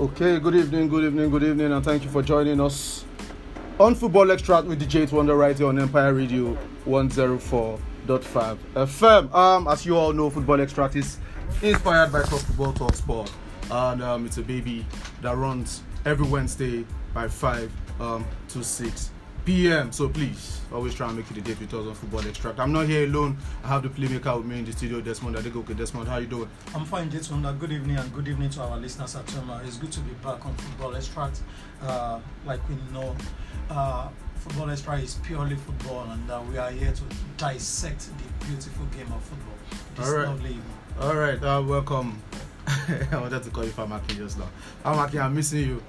Okay, good evening, good evening, good evening, and thank you for joining us on Football Extract with DJ Wonder right here on Empire Radio 104.5 FM. Um, as you all know, Football Extract is inspired by Top Football Talk Sport, and um, it's a baby that runs every Wednesday by 5 um, to 6 p.m. So please, always try and make it a with us on Football Extract. I'm not here alone. I have the playmaker with me in the studio, Desmond Adegoke. Desmond, how you doing? I'm fine, J Wonder. Good evening and good evening to our listeners at home. Uh, It's good to be back on Football Extract. Uh, like we know, uh, Football Extract is purely football, and uh, we are here to dissect the beautiful game of football. This All right. lovely evening. All right, uh, welcome. I wanted to call you Famaki just now. Famaki, I'm missing you.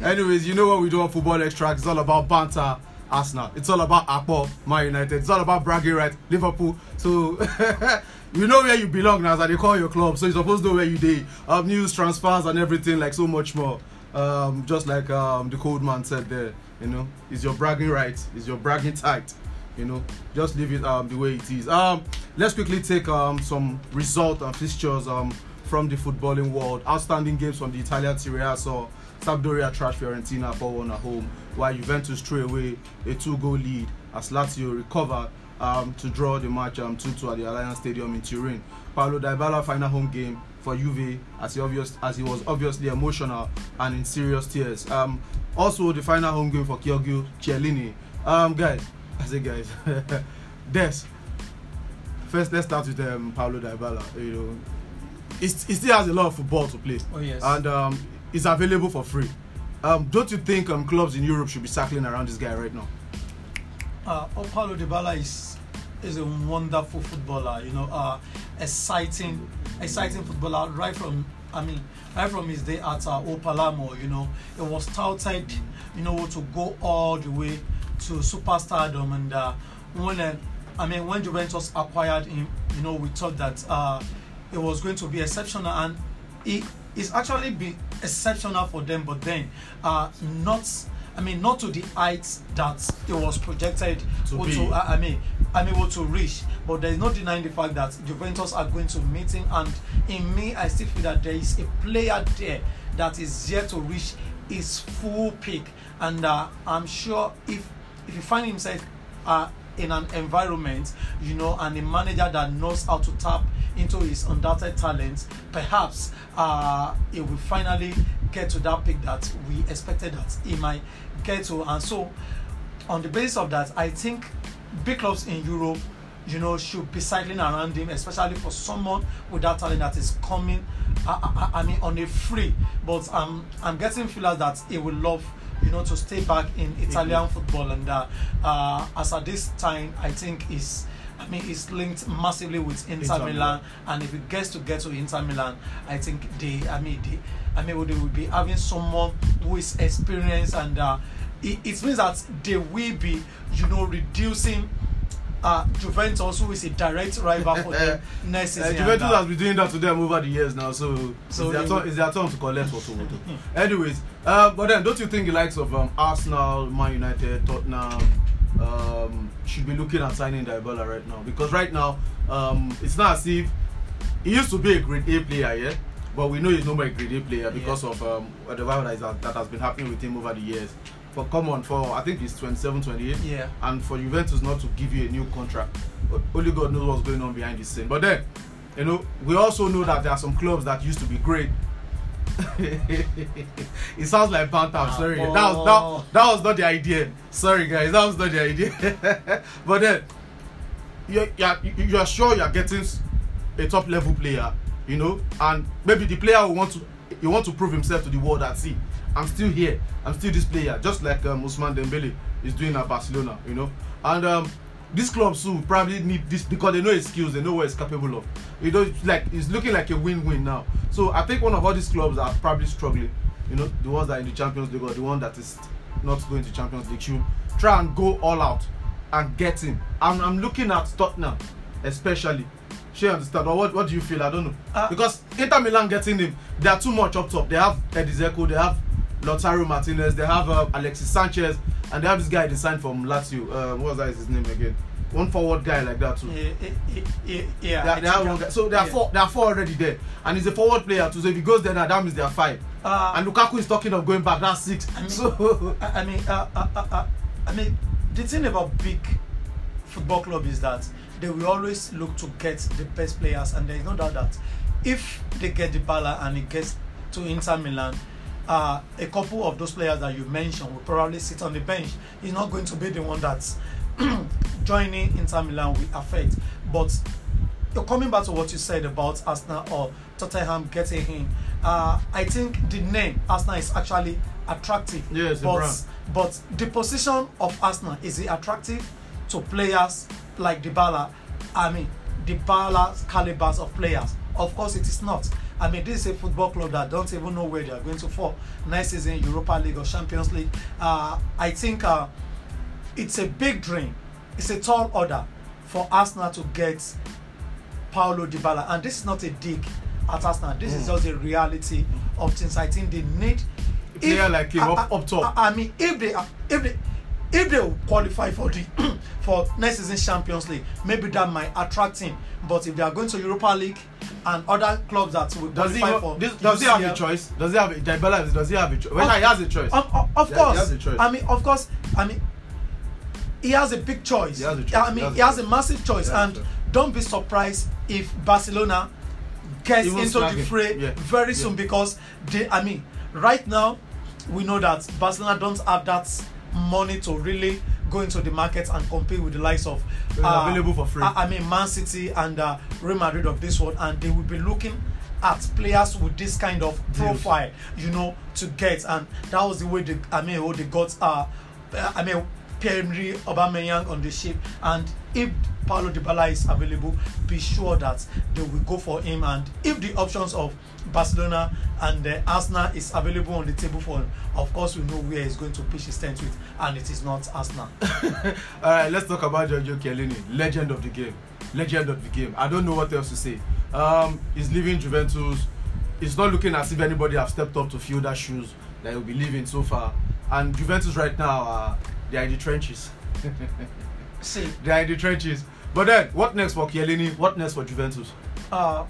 Anyways, you know what we do on Football Extract? It's all about banter, Arsenal. It's all about Apple, Man United. It's all about bragging right, Liverpool. So you know where you belong now, as they call your club. So you're supposed to know where you did. Um, news, transfers, and everything, like so much more. Um, just like um, the cold man said there, you know, is your bragging right, is your bragging tight you know just leave it um the way it is um let's quickly take um some result and fixtures um from the footballing world. Outstanding games from the italian serie a. Saw sampdoria trash fiorentina 4-1 at home while juventus threw away a two-goal lead as lazio recovered um to draw the match um 2-2 at the allianz stadium in turin. Paulo dybala final home game for Juve as he obvious as he was obviously emotional and in serious tears. Um also the final home game for Giorgio Chiellini. Um guys I say guys, Des. First, let's start with um, Paulo Dybala. You know, he still has a lot of football to play, Oh, yes. and um, it's available for free. Um, don't you think um, clubs in Europe should be circling around this guy right now? uh, Paulo Dybala is is a wonderful footballer. You know, uh, exciting, exciting footballer. Right from, I mean, right from his day at uh, Palermo. You know, it was touted, you know, to go all the way to superstardom. And uh, when, uh, I mean, when Juventus acquired him, you know, we thought that uh, it was going to be exceptional, and it is actually been exceptional for them. But then, uh, not. I mean, not to the heights that it was projected To be. to, I mean, I'm able to reach. But there is no denying the fact that Juventus are going to meet him, and in me, I still feel that there is a player there that is yet to reach his full peak, and uh, I'm sure if if he find himself uh, in an environment, you know, and a manager that knows how to tap into his undoubted talents, perhaps uh, he will finally get to that peak that we expected that he might get to. And so, on the basis of that, I think big clubs in Europe, you know, should be cycling around him, especially for someone with that talent that is coming. I, I, I mean, on a free, but um, I'm getting feelers that he will love, you know, to stay back in Italian football, and uh, uh, as at this time, I think is. I mean, it's linked massively with Inter, Inter Milan, and if it gets to get to Inter Milan, I think they, I mean, they, I mean, they will be having someone who is experienced, and uh, it, it means that they will be, you know, reducing uh, Juventus, who is a direct rival for them next Uh, season. Juventus uh, has been doing that to them over the years now, so, So it's, their turn, it's their turn to collect what to Anyways, uh, but then don't you think the likes of um, Arsenal, Man United, Tottenham um, should be looking at signing Dybala right now? Because right now, um, it's not as if he used to be a grade A player, yeah, but we know he's no more a grade A player because of um, whatever that, is, that has been happening with him over the years. For come on, for I think he's 27, 28 yeah. and for Juventus not to give you a new contract, only God knows what's going on behind the scene. But then, you know, we also know that there are some clubs that used to be great. It sounds like banter. I'm sorry, that was that, that was not the idea. Sorry, guys, that was not the idea. but then, you're, you're, you're sure you're getting a top level player, you know, and maybe the player will want to he want to prove himself to the world that see, I'm still here, I'm still this player, just like um, Ousmane Dembele is doing at Barcelona, you know, and um, these clubs too probably need this because they know his skills, they know what he's capable of. You know, like it's looking like a win-win now. So I think one of all these clubs are probably struggling, you know, the ones that are in the Champions League or the one that is not going to Champions League should try and go all out and get him. I'm, I'm looking at Tottenham, especially. You understand? Or what, what do you feel? I don't know. Uh, because Inter Milan getting him, they are too much up top. They have Eddie Dzeko, they have Lautaro Martinez, they have uh, Alexis Sanchez, and they have this guy they signed from Lazio. Uh, what was that his name again? One forward guy like that too. Yeah, yeah, yeah, They, they have one guy. So there are yeah. four. There are four already there, and he's a forward player too. So if he goes there now, that means there are five. Uh, and Lukaku is talking of going back. That's six. I mean- so I mean, uh, uh, uh, uh, I mean, the thing about big football club is that they will always look to get the best players, and there is no doubt that if they get the Bala and it gets to Inter Milan, uh, a couple of those players that you mentioned will probably sit on the bench. He's not going to be the one that's joining Inter Milan will affect. But coming back to what you said about Arsenal or Tottenham getting him. Uh, I think the name Arsenal is actually attractive. A but but the position of Arsenal is it attractive to players like Dybala? I mean, Dybala's calibers of players. Of course, it is not. I mean, this is a football club that don't even know where they are going to fall next season, Europa League or Champions League. Uh, I think uh, it's a big dream. It's a tall order for Arsenal to get Paulo Dybala, and this is not a dig at Arsenal. This is Mm. just a reality of things. I think they need A player like him up- up top. I, I mean, if they are, if they if they qualify for the for next season Champions League, maybe that might attract him. But if they are going to Europa League and other clubs that will does he qualify have- for this, does he have a choice? Does he have a, Dybala, does he have a choice? Well, Of- he has a choice. Of, of, course. he has a choice. I mean, of course. I mean, he has a big choice. He has a choice. I He mean, has he has a choice. massive choice, He and choice. don't be surprised if Barcelona gets Even into the fray Yeah. very Yeah. soon because they. I mean, right now we know that Barcelona don't have that money to really go into the market and compete with the likes of They're available for free. I, I mean, Man City and uh, Real Madrid of this world, and they will be looking at players with this kind of profile, you know, to get. And that was the way they, I mean, how they got, uh, I mean, Pierre-Emerick Aubameyang on the ship. And if Paulo Dybala is available, be sure that they will go for him. And if the options of Barcelona and uh, Arsenal is available on the table for him, of course, we know where he's going to pitch his tent with, and it is not Arsenal. All right, let's talk about Giorgio Chiellini, legend of the game, legend of the game. I don't know what else to say. Um, he's leaving Juventus. It's not looking as if anybody have stepped up to fill that shoes that he'll be leaving so far. And Juventus right now, uh, they are in the trenches. See, they are in the trenches. But then, what next for Chiellini? What next for Juventus? uh,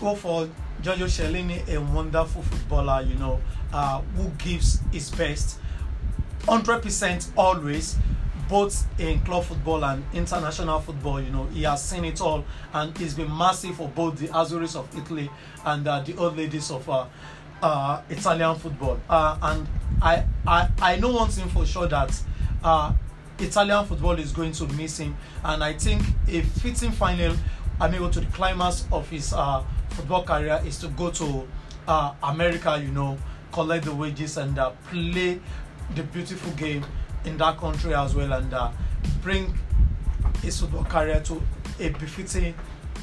go for Giorgio Chiellini, a wonderful footballer, you know, uh, who gives his best, hundred percent always, both in club football and international football. You know, he has seen it all, and he's been massive for both the Azzurri of Italy and uh, the old ladies of uh, uh, Italian football. Uh, and I, I, I know one thing for sure that. Uh, Italian football is going to miss him, and I think a fitting final, I mean, to the climax of his uh, football career is to go to uh, America, you know, collect the wages and uh, play the beautiful game in that country as well, and uh, bring his football career to a befitting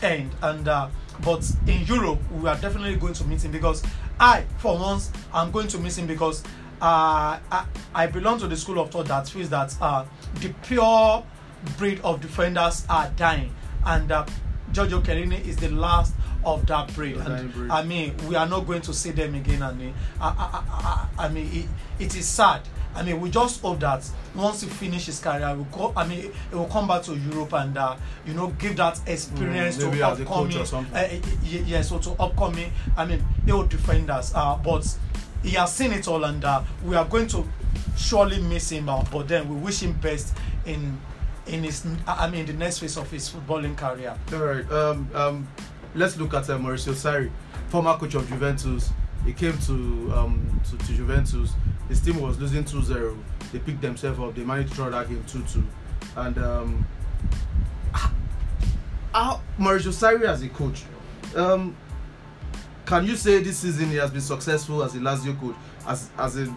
end. And uh, but in Europe, we are definitely going to meet him because I, for once, I'm going to miss him because uh, I, I belong to the school of thought that feels that uh, the pure breed of defenders are dying, and uh, Giorgio Chiellini is the last of that breed. And breed. I mean, we are not going to see them again. Uh, I, I, I, I mean, it, it is sad. I mean, we just hope that once he finishes his career, we go. I mean, he will come back to Europe and uh, you know give that experience Mm, to as a coach upcoming. or. Uh, yeah, so to upcoming. I mean, he will defend us. Uh, but he has seen it all, and uh, we are going to surely miss him. Uh, but then we wish him best in in his. I mean, the next phase of his footballing career. All right. Um, um, let's look at uh, Maurizio Sarri, former coach of Juventus. He came to, um, to to Juventus. His team was losing 2-0. They picked themselves up. They managed to draw that game 2-2. And um, how Maurizio Sarri as a coach, um, can you say this season he has been successful as a Lazio coach, as as a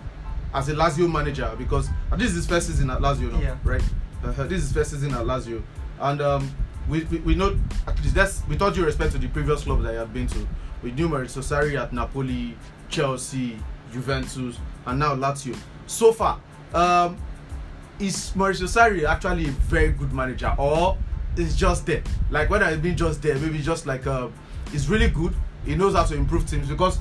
as a Lazio manager? Because this is his first season at Lazio, no? Yeah. right? Uh, this is his first season at Lazio, and um, we, we we know at least that's with all due respect to the previous clubs that he had been to. We knew Maurizio Sarri at Napoli, Chelsea, Juventus, and now Lazio. So far, um, is Maurizio Sarri actually a very good manager, or is just there? Like whether it's been just there, maybe just like uh, he's really good. He knows how to improve teams because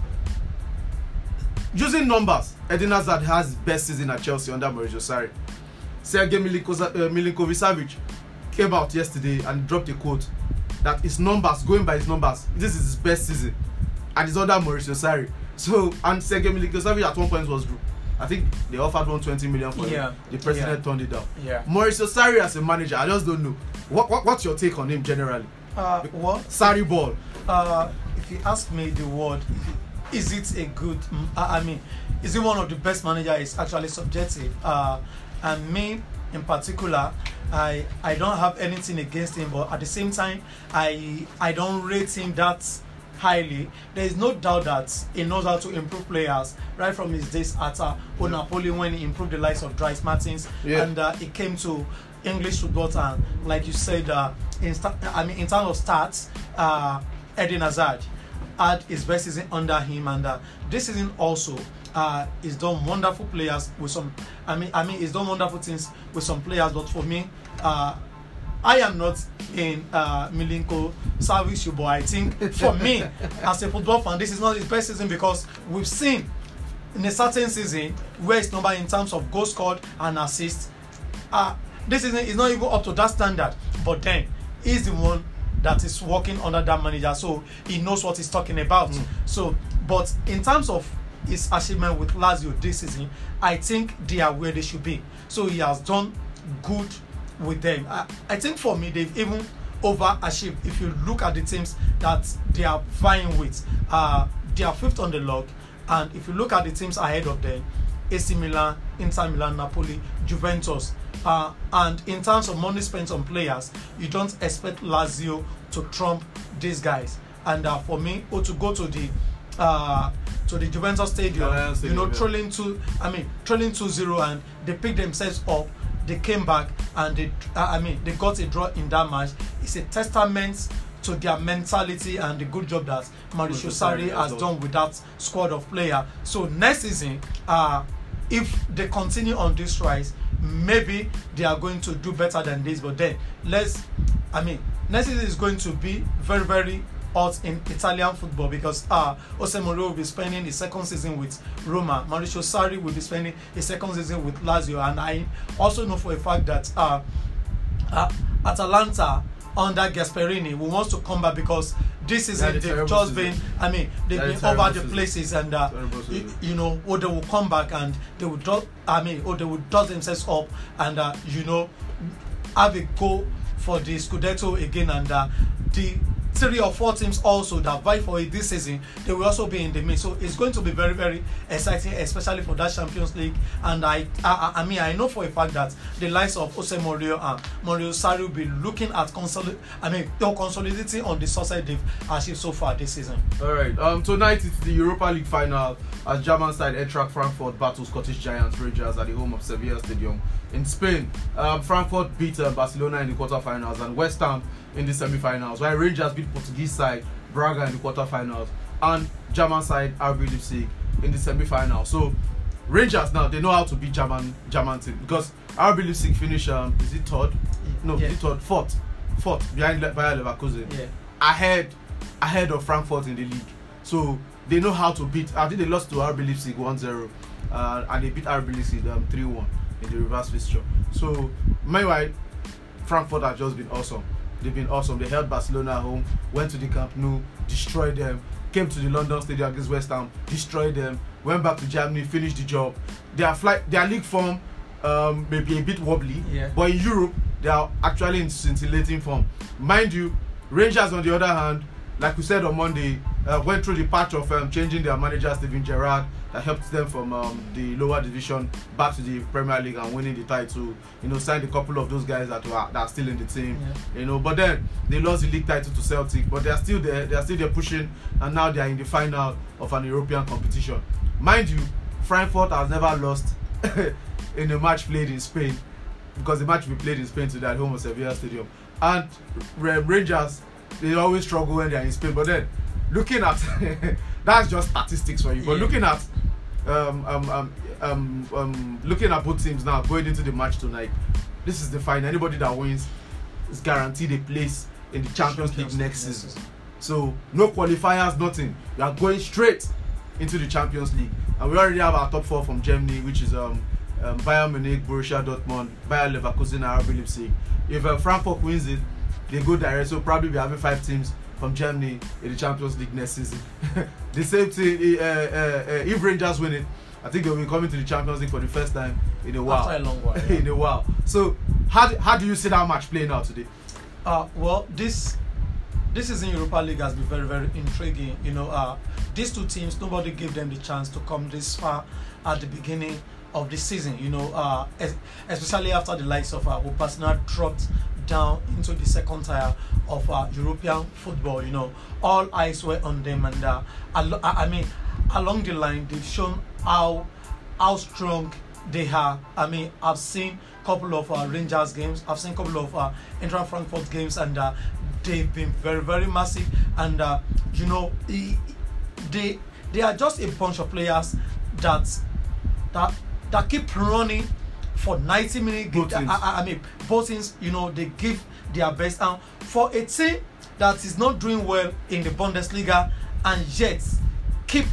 using numbers, Eden Hazard has best season at Chelsea under Maurizio Sarri. Sergei uh, Milinkovic came out yesterday and dropped a quote that his numbers, going by his numbers, this is his best season, and it's under Maurizio Sarri. So and Sergei Milinkovic at one point was, I think they offered 120 million for Yeah. him. The president Yeah. turned it down. Yeah. Mauricio Sarri as a manager, I just don't know. What, what what's your take on him generally? Uh, what? Sarri ball. Uh, if you ask me the word, is it a good? I I mean, is it one of the best manager? Is actually subjective. Uh, and me in particular, I I don't have anything against him, but at the same time, I I don't rate him that highly. There is no doubt that he knows how to improve players right from his days at uh, Old Napoli when he improved the likes of Dries Mertens Yeah. and uh, he came to English football and like you said, uh, in sta- I mean in terms of stats, uh, Eden Hazard had his best season under him, and uh, this season also uh, he's done wonderful players with some. I mean, I mean he's done wonderful things with some players, but for me, uh, I am not in uh, Milinko Savic, but I think for me as a football fan, this is not his best season because we've seen in a certain season where his number in terms of goals scored and assists. Uh, this season is not even up to that standard but then he's the one that is working under that manager so he knows what he's talking about. Mm. so but in terms of his achievement with Lazio this season I think they are where they should be. So he has done good with them I, I think for me they've even overachieved if you look at the teams that they are vying with uh, they are fifth on the log and if you look at the teams ahead of them AC Milan, Inter Milan, Napoli, Juventus. Uh, and in terms of money spent on players, you don't expect Lazio to trump these guys. And uh, for me, or to go to the uh, to the Juventus Stadium, you know, trailing two, I mean, trailing two zero, and they pick themselves up. They came back and they, uh, I mean, they got a draw in that match. It's a testament to their mentality and the good job that Maurizio Sarri has done with that squad of player. So next season, uh, if they continue on this rise, maybe they are going to do better than this. But then let's, I mean, next season is going to be very very hot in Italian football because uh, Jose Mourinho will be spending his second season with Roma. Maurizio Sarri will be spending his second season with Lazio, and I also know for a fact that uh, uh, Atalanta under Gasperini will wants to come back because this season had a they've just season. been I mean they've a been over the season. places and uh, you, know or they will come back and they will dust I mean or they will dust themselves up and uh, you know have a go for the Scudetto again and uh, the three or four teams also that vie for it this season they will also be in the mix. So it's going to be very very exciting especially for that champions league. And i i, I mean i know for a fact that the likes of jose mourinho and mourinho sarri will be looking at consolid i mean consolidating on the success they've achieved so far this season. All right. Um, tonight it's the Europa League final as German side Eintracht Frankfurt battle Scottish Giants Rangers at the home of Sevilla Stadium in Spain. Um, Frankfurt beat uh, Barcelona in the quarterfinals and West Ham in the semi-finals. While Rangers beat Portuguese side Braga in the quarterfinals and German side RB Leipzig in the semi-finals. So Rangers now they know how to beat German German team because RB Leipzig finish um, is it third? No, Yeah. is it third? Fourth, fourth behind Le- Bayer Leverkusen yeah ahead ahead of Frankfurt in the league. So they know how to beat. I think they lost to RB Leipzig 1-0 uh, and they beat RB Leipzig um, 3-1 in the reverse fixture. So meanwhile, Frankfurt have just been awesome. They've been awesome. They held Barcelona at home, went to the Camp Nou, destroyed them, came to the London Stadium against West Ham, destroyed them, went back to Germany, finished the job. Their flight, their league form um, may be a bit wobbly, Yeah. but in Europe they are actually in scintillating form. Mind you, Rangers on the other hand, like we said on Monday, uh, went through the patch of um, changing their manager Steven Gerrard that helped them from um, the lower division back to the Premier League and winning the title. You know, signed a couple of those guys that were that are still in the team. You know, but then they lost the league title to Celtic, but they are still there. They are still there pushing, and now they are in the final of an European competition. Mind you, Frankfurt has never lost in a match played in Spain because the match we played in Spain today at home of Sevilla Stadium. And Rangers, they always struggle when they are in Spain. But then, looking at that's just statistics for you. But Yeah. looking at um, um, um, um, um, looking at both teams now going into the match tonight, this is the final. Anybody that wins is guaranteed a place in the Champions League next season. So no qualifiers, nothing. You are going straight into the Champions League. and we already have our top four from Germany, which is um, um, Bayern Munich, Borussia Dortmund, Bayer Leverkusen, and RB Leipzig. If uh, Frankfurt wins it, they go direct. So probably be having five teams from Germany in the Champions League next season. the same thing uh, uh, uh, if Rangers win it. I think they'll be coming to the Champions League for the first time in a while. After a long while, yeah. in a while. So how do, how do you see that match playing out today? Uh, well, this this season in Europa League has been very very intriguing. You know, uh, these two teams nobody gave them the chance to come this far at the beginning of the season. You know, uh, especially after the likes of uh, Upasna dropped down into the second tier of uh, European football. You know, all eyes were on them, and uh, I mean, along the line they've shown how how strong they are. I mean, I've seen a couple of uh, Rangers games. I've seen a couple of uh, Frankfurt games, and uh, they've been very, very massive. And uh, you know, they they are just a bunch of players that that that keep running for 90 minutes. I, teams. I, I mean, both teams, you know, they give their best. And for a team that is not doing well in the Bundesliga and yet keep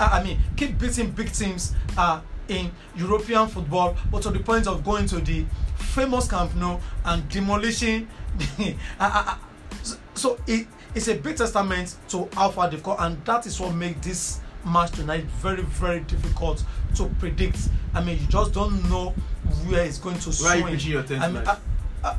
uh, I mean, keep beating big teams uh, in European football, but to the point of going to the famous Camp Nou and demolishing the. uh, uh, uh, so- so it, it's a big testament to how far they've gone, and that is what makes this match tonight very, very difficult to predict. I mean, you just don't know where it's going to Where are you swing. pitching your tent I mean. I, I,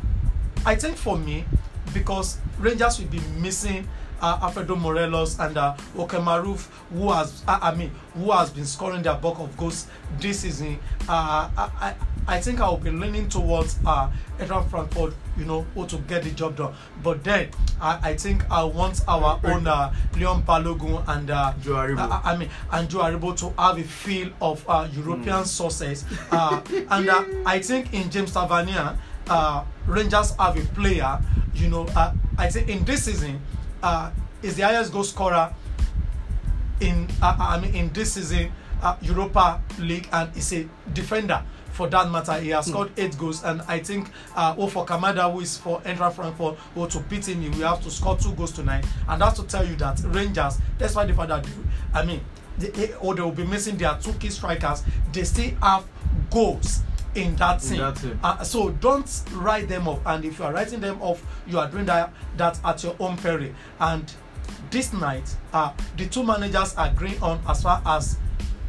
I think for me, because Rangers will be missing uh, Alfredo Morelos and uh, Kemar Roofe, who has, I, I mean, who has been scoring their bulk of goals this season. Uh, I, I, think I will be leaning towards uh, Eintracht Frankfurt, you know, who to get the job done. But then I, I think I want our own uh, Leon Balogun and uh, Joe Aribo. I, I mean, and Joe Aribo to have a feel of uh, European success. Uh, and uh, I think in James Tavernier, uh, Rangers have a player, you know, uh, I think in this season, uh, is the highest goal scorer in, uh, I mean, in this season, uh, Europa League, and is a defender. For that matter, he has scored eight goals, and I think uh, oh for Kamada, who is for Eintracht Frankfurt, or to beat him, we have to score two goals tonight, and that's to tell you that Rangers, despite the fact that I mean, they, or they will be missing their two key strikers, they still have goals in that In that. Uh, so don't write them off, and if you are writing them off, you are doing that that at your own peril. And this night, uh, the two managers agree on as far as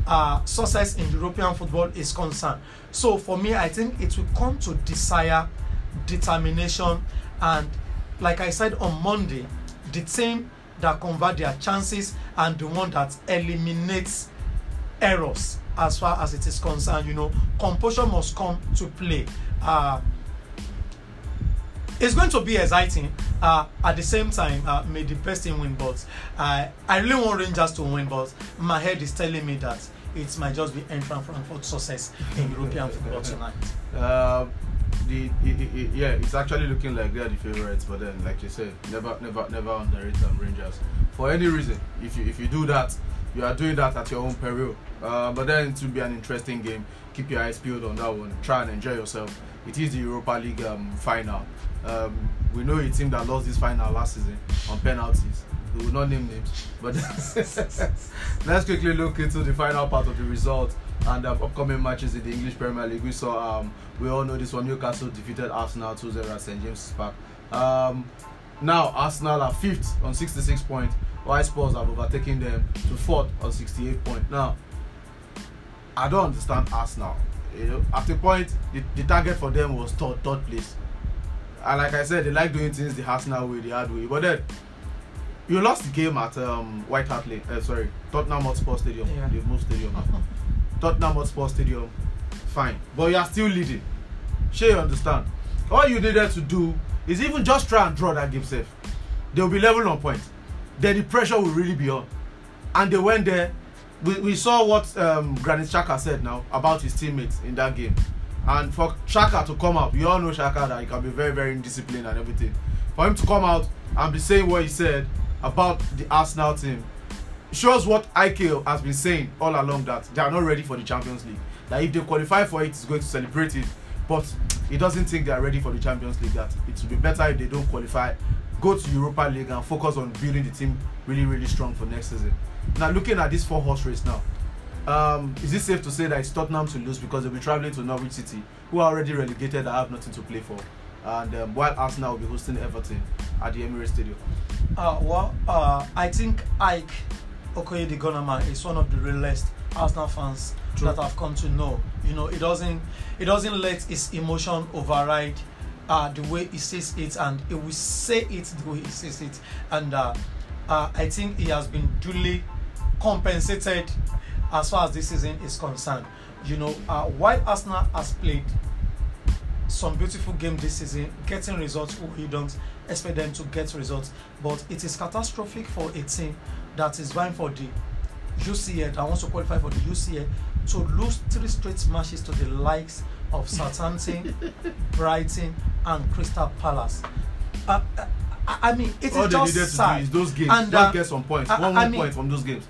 uh, success in European football is concerned. So for me, I think it will come to desire, determination, and like I said on Monday, the team that convert their chances and the one that eliminates errors as far as it is concerned. You know, composure must come to play. Uh, it's going to be exciting. Uh, at the same time, uh, may the best team win, but uh, I really want Rangers to win, but my head is telling me that it might just be Eintracht Frankfurt success in European football tonight. Uh, the, i i i yeah, it's actually looking like they're the favorites, but then, like you said, never, never, never underrate them Rangers for any reason. If you if you do that, you are doing that at your own peril. Uh, but then it will be an interesting game. Keep your eyes peeled on that one. Try and enjoy yourself. It is the Europa League um, final. Um, we know a team that lost this final last season on penalties. We will not name names, but let's quickly look into the final part of the result and um, upcoming matches in the English Premier League. We saw, um, we all know this one. Newcastle defeated Arsenal 2-0 at St James's Park. Um, now Arsenal are fifth on 66 points, while Spurs have overtaken them to fourth on 68 points. Now, I don't understand Arsenal. You know, at the point, the, the target for them was third, third place. And like I said, they like doing things the Arsenal way, the hard way. But then, you lost the game at um, White Hart Lane. Uh, sorry, Tottenham Hotspur Stadium. Yeah. The most stadium. Tottenham Hotspur Stadium. Fine, but you are still leading. Sure, you understand. All you needed to do is even just try and draw that game safe. They will be level on points. Then the pressure will really be on. And they went there. We, we saw what um, Granit Xhaka said now about his teammates in that game. And for Xhaka to come out, we all know Xhaka that he can be very, very indisciplined and everything. For him to come out and be saying what he said about the Arsenal team shows what Ike has been saying all along that they are not ready for the Champions League. That if they qualify for it, he's going to celebrate it. But he doesn't think they are ready for the Champions League. That it will be better if they don't qualify, go to Europa League and focus on building the team really, really strong for next season. Now looking at this four horse race now, Um, is it safe to say that it's Tottenham to lose because they'll be traveling to Norwich City, who are already relegated and have nothing to play for, and um, while Arsenal will be hosting Everton at the Emirates Stadium? Uh, well, uh, I think Ike Okoye the Gunnerman is one of the realest Arsenal fans True. that I've come to know. You know, it doesn't it doesn't let his emotion override uh, the way he says it, and he will say it the way he says it. And uh, uh, I think he has been duly compensated as far as this season is concerned. You know, uh, while Arsenal has played some beautiful game this season, getting results who you don't expect them to get results. But it is catastrophic for a team that is vying for the UCL that wants to qualify for the UCL to lose three straight matches to the likes of Southampton, Brighton, and Crystal Palace. Uh, uh, I mean, it is All they just needed to sad. do is those games. And, uh, get some points. One I one mean- point from those games.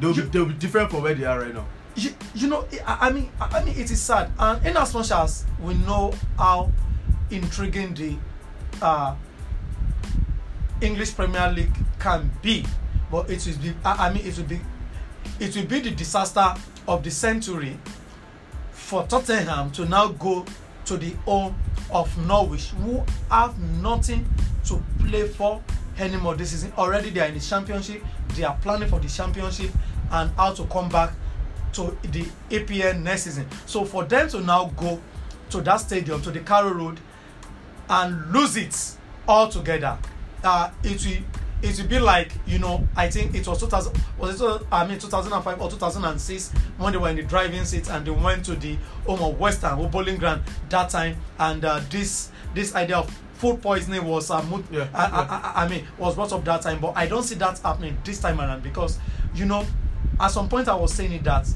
They'll You- be they'll be different from where they are right now. you, you know I, I mean I, I mean it is sad and in as much as we know how intriguing the uh, English Premier League can be but it will be I, I mean it will be it will be the disaster of the century for Tottenham to now go to the home of Norwich who have nothing to play for anymore this season. Already they are in the championship they are planning for the championship and how to come back to the APL next season. So for them to now go to that stadium to the Carrow Road and lose it altogether uh, it will it will be like you know i think it was 2000 was it i mean 2005 or 2006 when they were in the driving seat and they went to the home of West Ham or Boleyn Ground that time and uh, this this idea of food poisoning was uh, mo- Yeah, I, yeah. I, I, I mean was brought up that time but i don't see that happening this time around because you know at some point i was saying it that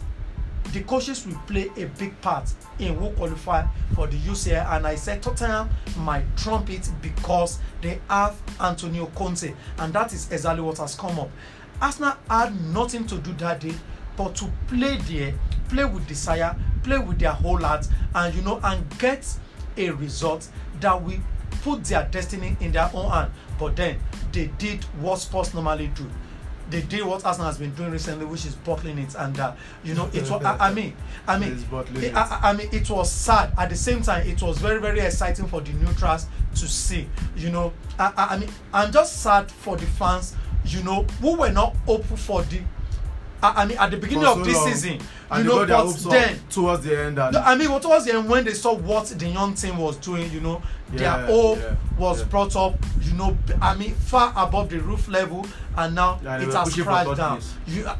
the coaches will play a big part in who qualify for the UCL and I said Tottenham might trump it because they have Antonio Conte and that is exactly what has come up. Arsenal had nothing to do that day but to play there, play with desire, play with their whole heart and you know and get a result that will put their destiny in their own hand. But then they did what sports normally do they did what Arsenal has been doing recently, which is bottling it, and uh, you know it was. I, I mean, I mean, it. I, I- mean, it was sad. At the same time, it was very, very exciting for the neutrals to see. You know, I, I, I mean, I'm just sad for the fans. You know, who were not hopeful for the. I, I mean, at the beginning For of this long. season, you know, but then towards the end and no, I mean, what was the end when they saw what the young team was doing? You know, Yeah, their hope yeah, was yeah. brought up. You know, I mean, far above the roof level, and now it has crashed down. You, uh,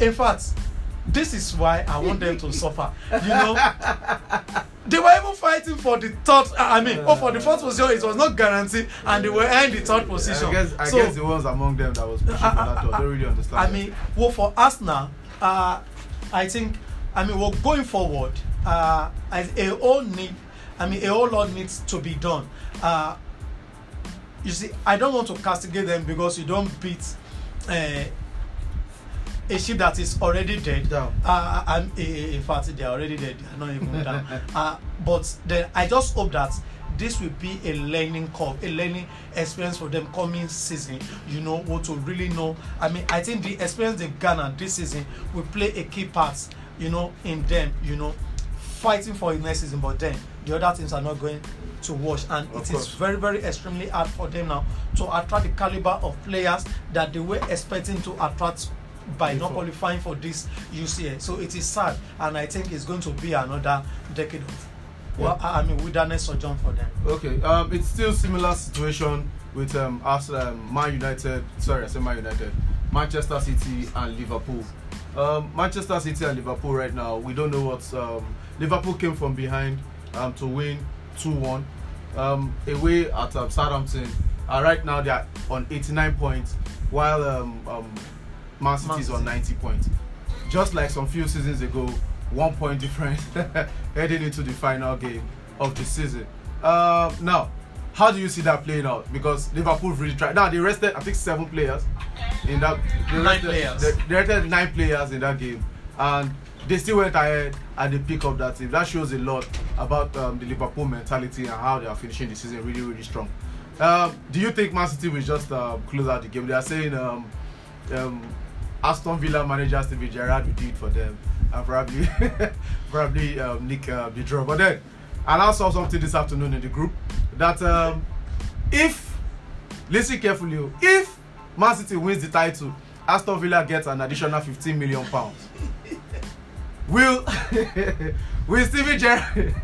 in fact, this is why I want them to suffer. You know, they were even fighting for the third. I mean, oh, for the fourth position, it was not guaranteed, and they were in the third position. I guess I so, guess the ones among them that was pushing for that. I don't really understand. I that. mean, well, for Arsenal, uh, I think, I mean, well, going forward, uh, I- a whole need, I mean, a whole lot needs to be done. Uh, you see, I don't want to castigate them because you don't beat uh, a ship that is already dead. Down. Uh, I'm, in fact, they are already dead. They are not even down. Uh, but then I just hope that this will be a learning curve, a learning experience for them coming season. You know, what to really know. I mean, I think the experience they've garnered this season will play a key part. You know, in them. You know, fighting for the next season. But then the other teams are not going to watch, and Of it is course. very, very extremely hard for them now to attract the caliber of players that they were expecting to attract by not qualifying for this UCL. So it is sad, and I think it's going to be another decade of, well, I mean, wilderness sojourn for them. Okay, um, it's still similar situation with um, Arsenal, um, Man United. Sorry, I said Man United, Manchester City and Liverpool. Um, Manchester City and Liverpool right now, we don't know what. Um, Liverpool came from behind um, to win two one um, away at um, Southampton. Uh, right now they are on 89 points, while um, um, Man City Man is on 90 points. Just like some few seasons ago, one point difference heading into the final game of the season. Uh, now, how do you see that playing out? Because Liverpool really tried. Now they rested, I think, seven players in that. They Nine rested, players. They, they rested nine players in that game, and they still went ahead and they pick up that team. That shows a lot about um, the Liverpool mentality and how they are finishing the season really, really strong. Um, do you think Man City will just um, close out the game? They are saying um, um, Aston Villa manager Steven Gerrard will do it for them and probably probably um, nick uh, the draw. But then I now saw something this afternoon in the group that um, if listen carefully, oh, if Man City wins the title, Aston Villa gets an additional 15 million pounds. Will will Steven Gerrard.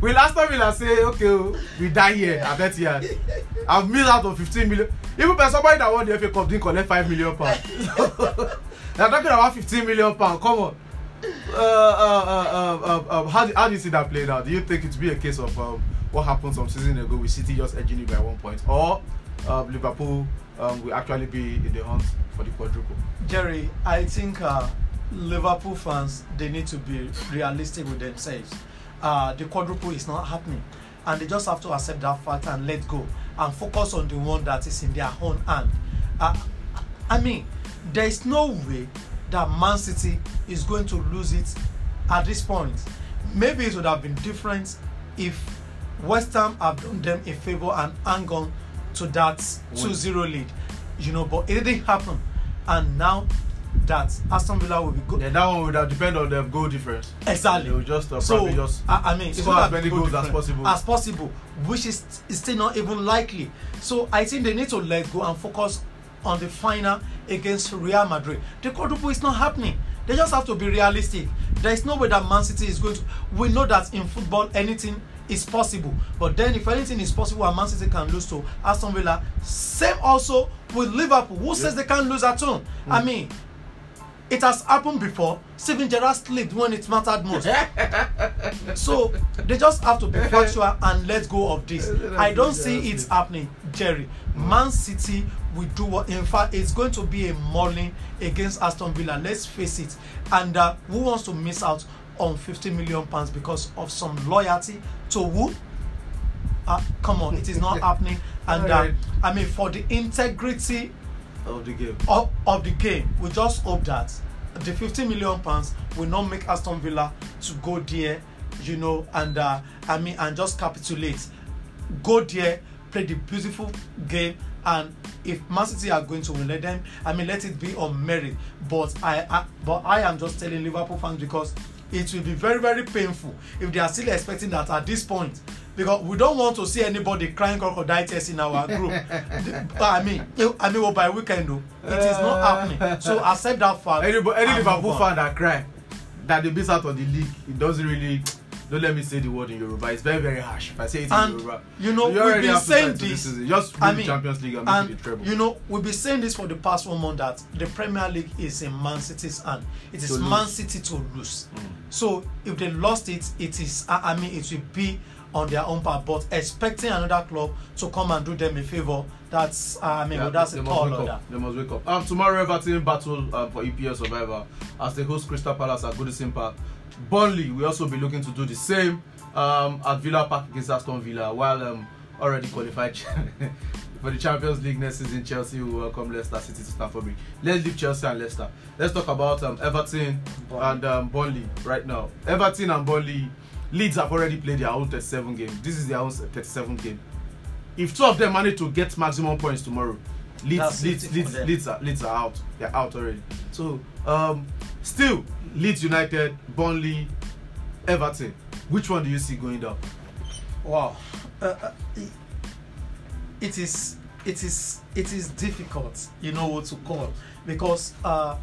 Will Aston Villa say okay oh, we die here I bet here I've missed out on 15 million. Even by somebody that won the FA Cup didn't collect 5 million pounds. They're talking about 15 million pounds. Come on. Uh, uh, uh, uh, uh, uh, how, do, how do you see that played out? Do you think it be a case of um, what happened some season ago with City just edging it by one point? Or uh, Liverpool um, will actually be in the hunt for the quadruple? Jerry, I think uh, Liverpool fans they need to be realistic with themselves. Uh, the quadruple is not happening, and they just have to accept that fact and let go and focus on the one that is in their own hand. Uh, I mean, there is no way that Man City is going to lose it at this point. Maybe it would have been different if West Ham have done them a favour and hang on to that 2-0 lead. You know, but it didn't happen. And now that Aston Villa will be good. then that one would have depend on the goal difference Exactly. they will just uh, so just I, I mean, score as many goal goals as possible. as possible, which is, is still not even likely. So I think they need to let go and focus on the final against Real Madrid. The quadruple is not happening. They just have to be realistic. There is no way that Man City is going to. We know that in football anything is possible, but then if anything is possible and Man City can lose to Aston Villa, same also with Liverpool. Who says they can't lose at home? I mean, it has happened before. Steven Gerrard slipped when it mattered most. so they just have to be factual and let go of this. I don't see it happening, Jerry. Man City will do what. In fact, it's going to be a mauling against Aston Villa. Let's face it. And uh, who wants to miss out on 50 million pounds because of some loyalty to who? Uh, come on, it is not happening. And uh, I mean, for the integrity of the game. Of, of the game. We just hope that the 50 million pounds will not make aston villa to go there you know and uh, i mean and just capitulate. Go there play the beautiful game and if man city are going to win let them i mean let it be on merit. But i, I but i am just telling liverpool fans because it will be very very painful if they are still expecting that at this point because we don't want to see anybody crying crocodile tears in our group. I mean i mean well, by weekend o it is not happening. So accept that fact any, any and liverpool fan that cry that they miss out on the league it doesn't really don't let me say the word in yoruba. It's very very harsh if i say it in and yoruba. you know You we've been saying this. season. just win I the mean, champions league and make it and the treble. you know we've been saying this for the past one month that the premier league is in man city's hand. It is man city to lose. Mm. so if they lost it it is I mean it will be on their own part but expecting another club to come and do them a favour that's uh, i mean well, that's a tall order up. They must wake up. Um, tomorrow Everton battle um, for EPL survivor as they host Crystal Palace at Goodison Park. Burnley will also be looking to do the same um, at Villa Park against Aston Villa, while um, already qualified for the Champions League next season. Chelsea will welcome Leicester City to Stamford Bridge. Let's leave Chelsea and Leicester. Let's talk about um, Everton Burnley. and um, Burnley right now. Everton and Burnley. Leeds have already played their own 37 game. This is their own 37 game. If two of them manage to get maximum points tomorrow, Leeds, Leeds, Leeds. Leeds, are, Leeds are out. They're out already. So, um, still, Leeds United, Burnley, Everton. Which one do you see going down? wow uh, uh, it- it is it is it is difficult you know what to call because uh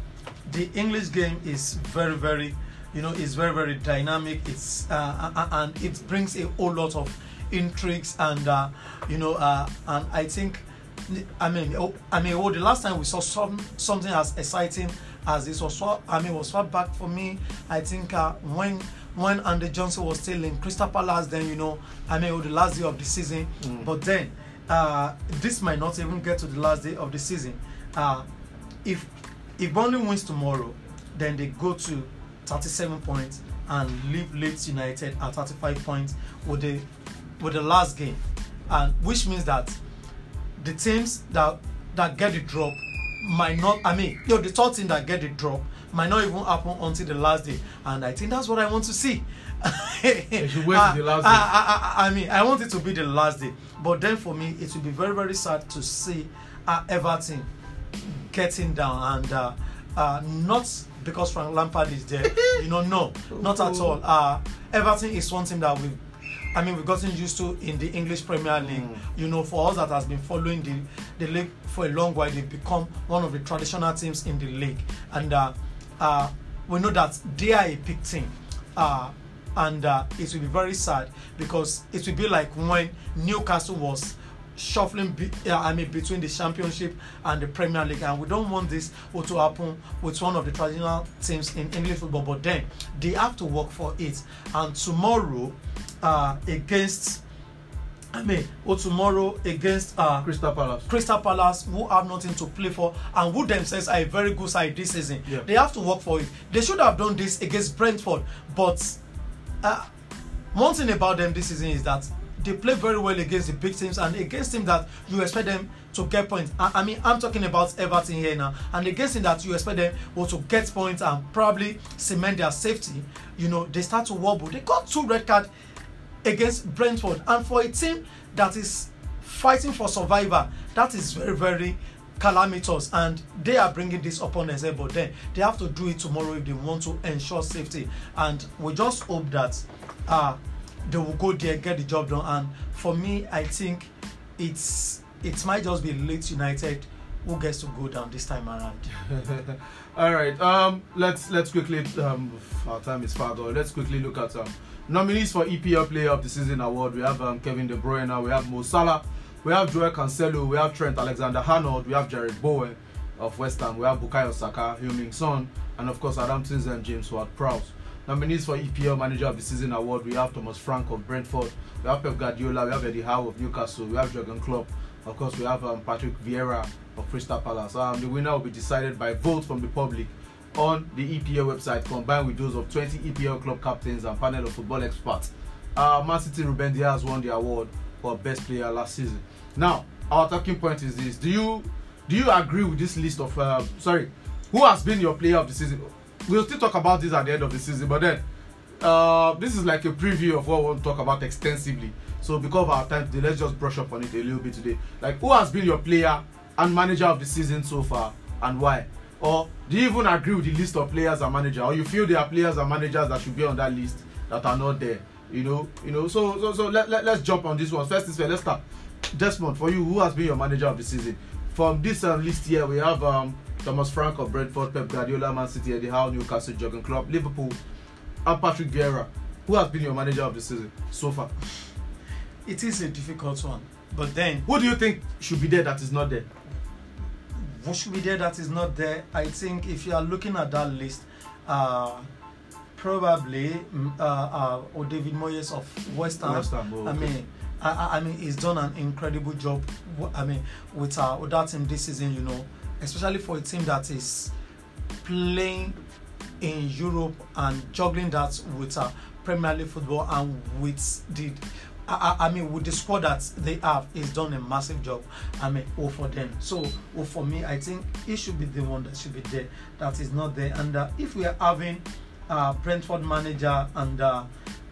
the english game is very very you know is very very dynamic it's uh, uh, and it brings a whole lot of intrigues and uh you know uh and i think i mean oh, i mean oh the last time we saw some something as exciting as this was i mean was far back for me i think uh when when Andy Johnson was still in Crystal Palace, then you know, I mean, oh, the last day of the season. Mm. But then, uh, this might not even get to the last day of the season. Uh, if if Burnley wins tomorrow, then they go to 37 points and leave Leeds United at 35 points with the with the last game, and which means that the teams that that get the drop might not. I mean, yo, the third team that get the drop might not even happen until the last day, and I think that's what I want to see. They should wait till the last. I, I, I mean, I want it to be the last day, but then for me, it will be very, very sad to see uh, Everton getting down and uh, uh, not because Frank Lampard is there. you know, no, not at all. Uh, Everton is one team that we've I mean, we've gotten used to in the English Premier League. Mm. You know, for us that has been following the, the league for a long while, they've become one of the traditional teams in the league. And uh, uh, we know that they are a big team. Uh, and uh, it will be very sad because it will be like when Newcastle was shuffling be, uh, I mean between the championship and the Premier League and we don't want this to happen with one of the traditional teams in English football but then they have to work for it and tomorrow uh, against I mean or tomorrow against uh, Crystal Palace. Crystal Palace who have nothing to play for and who themselves are a very good side this season. Yeah. They have to work for it. They should have done this against Brentford, but uh, one thing about them this season is that they play very well against the big teams and against teams that you expect them to get points. I, I mean, I'm talking about Everton here now, and against teams that you expect them well, to get points and probably cement their safety. You know, they start to wobble. They got two red cards against Brentford, and for a team that is fighting for survival, that is very, very calamitous and they are bringing this upon themselves but then they have to do it tomorrow if they want to ensure safety and we just hope that uh they will go there get the job done and for me i think it's it might just be Leeds United who gets to go down this time around All right. Um, let's let's quickly. Um, our time is far gone. Let's quickly look at um, nominees for EPL Player of the Season award. We have um, Kevin De Bruyne. We have Mo Salah. We have Joel Cancelo. We have Trent Alexander-Arnold. We have Jarrod Bowen of West Ham. We have Bukayo Saka, Heung-min Son, and of course Adam Tins and James Ward-Prowse. Nominees for EPL Manager of the Season award. We have Thomas Frank of Brentford. We have Pep Guardiola. We have Eddie Howe of Newcastle. We have Jurgen Klopp. Of course, we have um, Patrick Vieira of Crystal Palace. Um, the winner will be decided by vote from the public on the EPL website, combined with those of 20 EPL club captains and panel of football experts. Uh, Man City Ruben Diaz won the award for best player last season. Now, our talking point is this: Do you do you agree with this list of? Uh, sorry, who has been your player of the season? We'll still talk about this at the end of the season, but then uh, this is like a preview of what we want to talk about extensively. So because of our time today, let's just brush up on it a little bit today. Like who has been your player and manager of the season so far and why? Or do you even agree with the list of players and manager? Or you feel there are players and managers that should be on that list that are not there? You know, you know. So so so let, let, let's jump on this one. First is first, let's start. Desmond, for you, who has been your manager of the season? From this um, list here, we have um, Thomas Frank of Brentford, Pep Guardiola, Man City, Eddie Howe, Newcastle, Jurgen Klopp, Liverpool, and Patrick Vieira. Who has been your manager of the season so far? it is a difficult one but then Who do you think should be there that is not there? who should be there that is not there i think if you are looking at that list uh probably mm, uh, uh or david moyes of west ham West Ham, oh, i okay. mean I, I- mean he's done an incredible job i mean with uh with that team this season you know especially for a team that is playing in europe and juggling that with uh premier league football and with the I, I mean, with the squad that they have, he's done a massive job. I mean, all for them. So, all for me, I think he should be the one that should be there. That is not there. And uh, if we are having uh, Brentford manager and uh,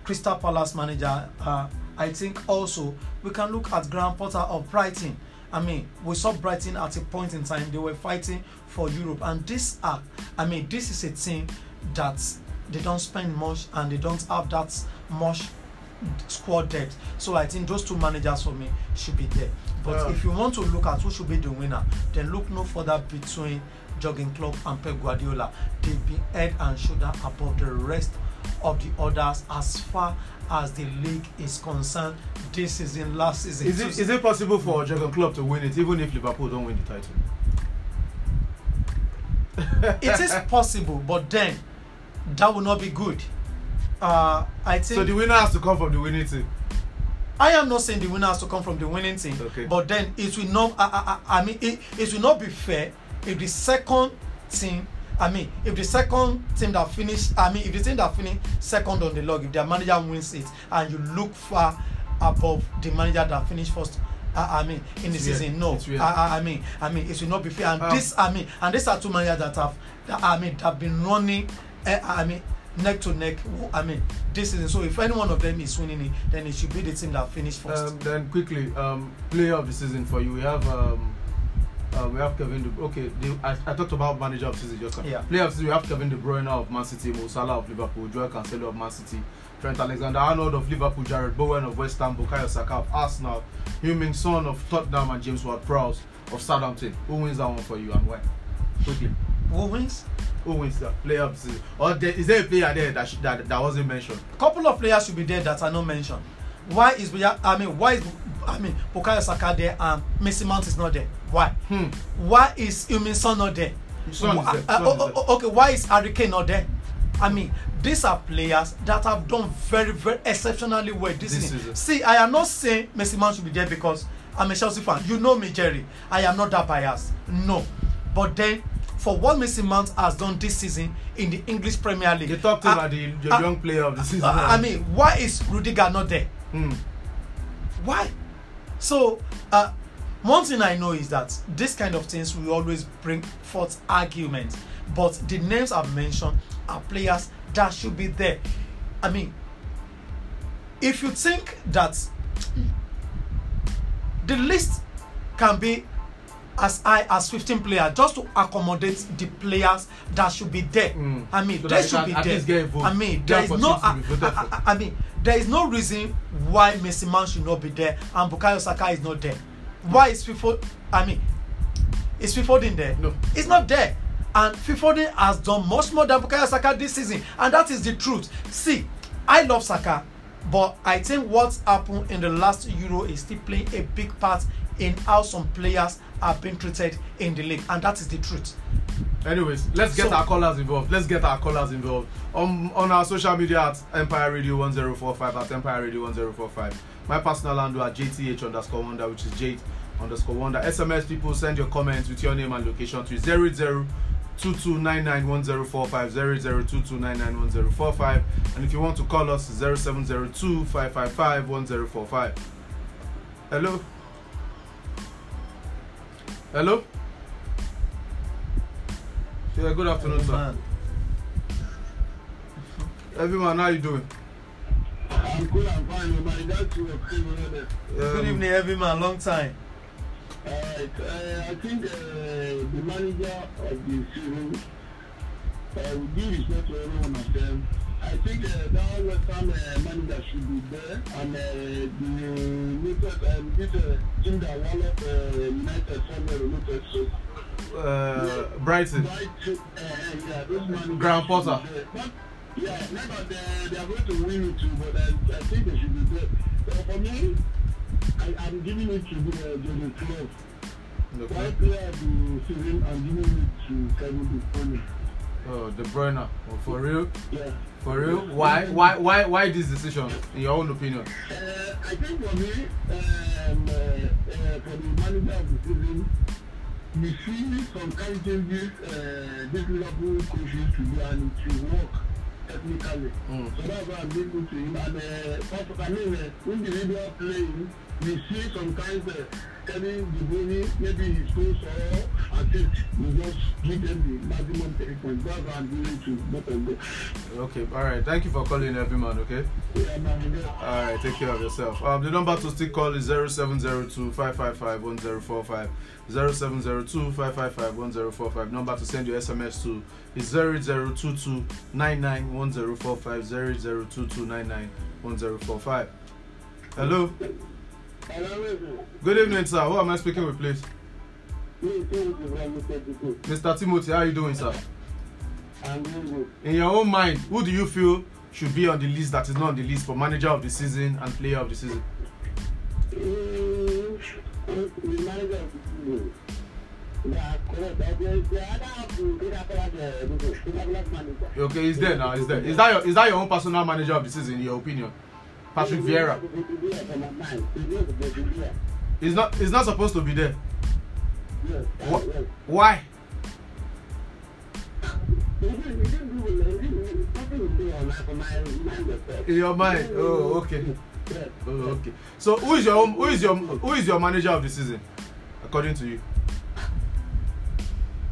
Crystal Palace manager, uh, I think also we can look at Graham Potter of Brighton. I mean, we saw Brighton at a point in time they were fighting for Europe, and this are, I mean, this is a team that they don't spend much and they don't have that much squad depth. So I think those two managers for me should be there. But Yeah. if you want to look at who should be the winner, then look no further between Jurgen Klopp and Pep Guardiola. They've been head and shoulder above the rest of the others as far as the league is concerned this season, last season. Is it is it possible for Jurgen Klopp to win it even if Liverpool don't win the title? it is possible, but then that will not be good. Uh, I think So the winner has to come from the winning team. I am not saying the winner has to come from the winning team, Okay. but then it will not. I, I, I mean, it, it will not be fair if the second team. I mean, if the second team that finish, I mean, if the team that finish second on the log, if their manager wins it, and you look far above the manager that finished first. I, I mean, in the It's weird. season, no. I, I, I mean, I mean, it will not be fair. And Um, this, I mean, and these are two managers that have, that, I mean, that have been running. eh, I mean, neck to neck. I mean, this season. So if any one of them is winning it, then it should be the team that finished first. Um, then quickly, um, player of the season for you. We have um, Uh, we have Kevin De Okay, the, I, I talked about manager of season just now. Yeah. Player of season, we have Kevin De Bruyne of Man City, Mo Salah of Liverpool, Joel Cancelo of Man City, Trent Alexander-Arnold of Liverpool, Jarrod Bowen of West Ham, Bukayo Saka of Arsenal, Heung-min Son of Tottenham, and James Ward-Prowse of Southampton. Who wins that one for you and why? Quickly. Who wins? Who wins the player of season? Or there, is there a player there that, sh- that that wasn't mentioned? A couple of players should be there that are not mentioned why is Buya- i mean why is i mean bukayo saka there and messi mount is not there? Why? Hmm. why is Heung-min son not there? Son is Wha- there, uh, Son is there. okay why is harry kane not there? I mean these are players that have done very very exceptionally well this, This season. see i am not saying messi mount should be there because i'm a chelsea fan. You know me jerry. I am not that biased. No. But then for what messi mount has done this season in the english premier league They talked about the, the I- young player of the season. uh, I mean, why is Rudiger not there? Hmm. Why? So, uh, one thing I know is that this kind of things will always bring forth arguments. But the names I've mentioned are players that should be there. I mean, if you think that the list can be as high as 15 players just to accommodate the players that should be there. Mm. I mean, So they should be there. I mean, there is no. I. I, I mean, there is no reason why Messi Man should not be there and Bukayo Saka is not there. Why is FIFA? I mean, is Fifodin there? No. it's not there. And Fifodin has done much more than Bukayo Saka this season, and that is the truth. See, I love Saka, but I think what's happened in the last Euro is still playing a big part in how some players are being treated in the league, and that is the truth. Anyways, let's get So- our callers involved. Let's get our callers involved. On on our social media at Empire Radio 1045 at Empire Radio 1045. My personal handle at JTH underscore wonder, which is Jade underscore wonder. SMS people send your comments with your name and location to 00 22991045 and if you want to call us 0702 555 1045 hello hello yeah good afternoon sir Man. everyone how you doing I'm good, I'm fine, but that's your favorite. Good Um, evening, every man. Long time. Uh, I think uh, the manager of the season, uh, with due respect to every one of them, I think uh, that West Ham uh, manager should be there, and uh, the latest, um, this uh, that won up uh, United Sunday United, so uh, Brighton right, uh, yeah, this manager Graham should Potter. there. But, yeah, not that they, they are going to win it too, but I, I think they should be there. So for me, I, I'm giving it to the uh, Jordan Klopp. okay. Why player the season I'm giving it to Kevin De Bruyne. oh De Bruyne oh, for real Yeah. For real why why why why this decision in your own opinion Uh, I think for me, um, uh, uh, for the manager of the season, you see some kind of changes uh, this Liverpool coaches to do and will work technically. Mm. So that's why I'm giving to him. And uh, I mean, uh, individual playing, we see some kind of uh, Kevin De Bruyne, maybe he's so sore, I think we just give them the maximum. That's why I'm giving to both of them. okay all right. Thank you for calling everyone okay? Yeah, man, yeah. all right take care of yourself. Um the number to still call is 0702 555 1045 0702 555 1045 number to send your sms to is 0022 99 1045 0022 99 1045 hello Hello, good evening sir. Who am i speaking with please? Mr timothy how are you doing sir? In your own mind who do you feel should be on the list that is not on the list for manager of the season and player of the season? Of the manager. okay he's there now he's there. Is that your is that your own personal manager of the season in your opinion patrick vieira. He's not he's not supposed to be there. Yes. why? In your mind. Oh okay. Oh okay. So who is your who is your who is your manager of the season according to you?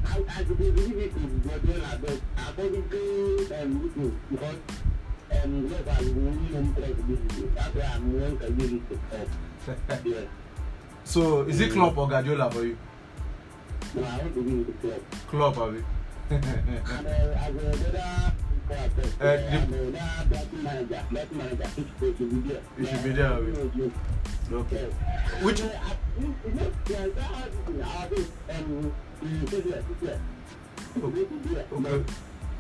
I, I believe it is Guardiola, but according to um, because um, yes, I'm really impressed with it. That's why I'm going to give it to Klopp. Yes. so is it Klopp or Guardiola for you No, I want to be with the club. Club, abi. And uh, as a better Uh, uh, the- I'm a better batting manager, batting manager, which supposed to be there. You should be there, Uh, abi. you know, Okay. yes. Which- And, uh, I- you- you know, yeah, that has been our base, um, in the city, yeah. Yeah. Okay.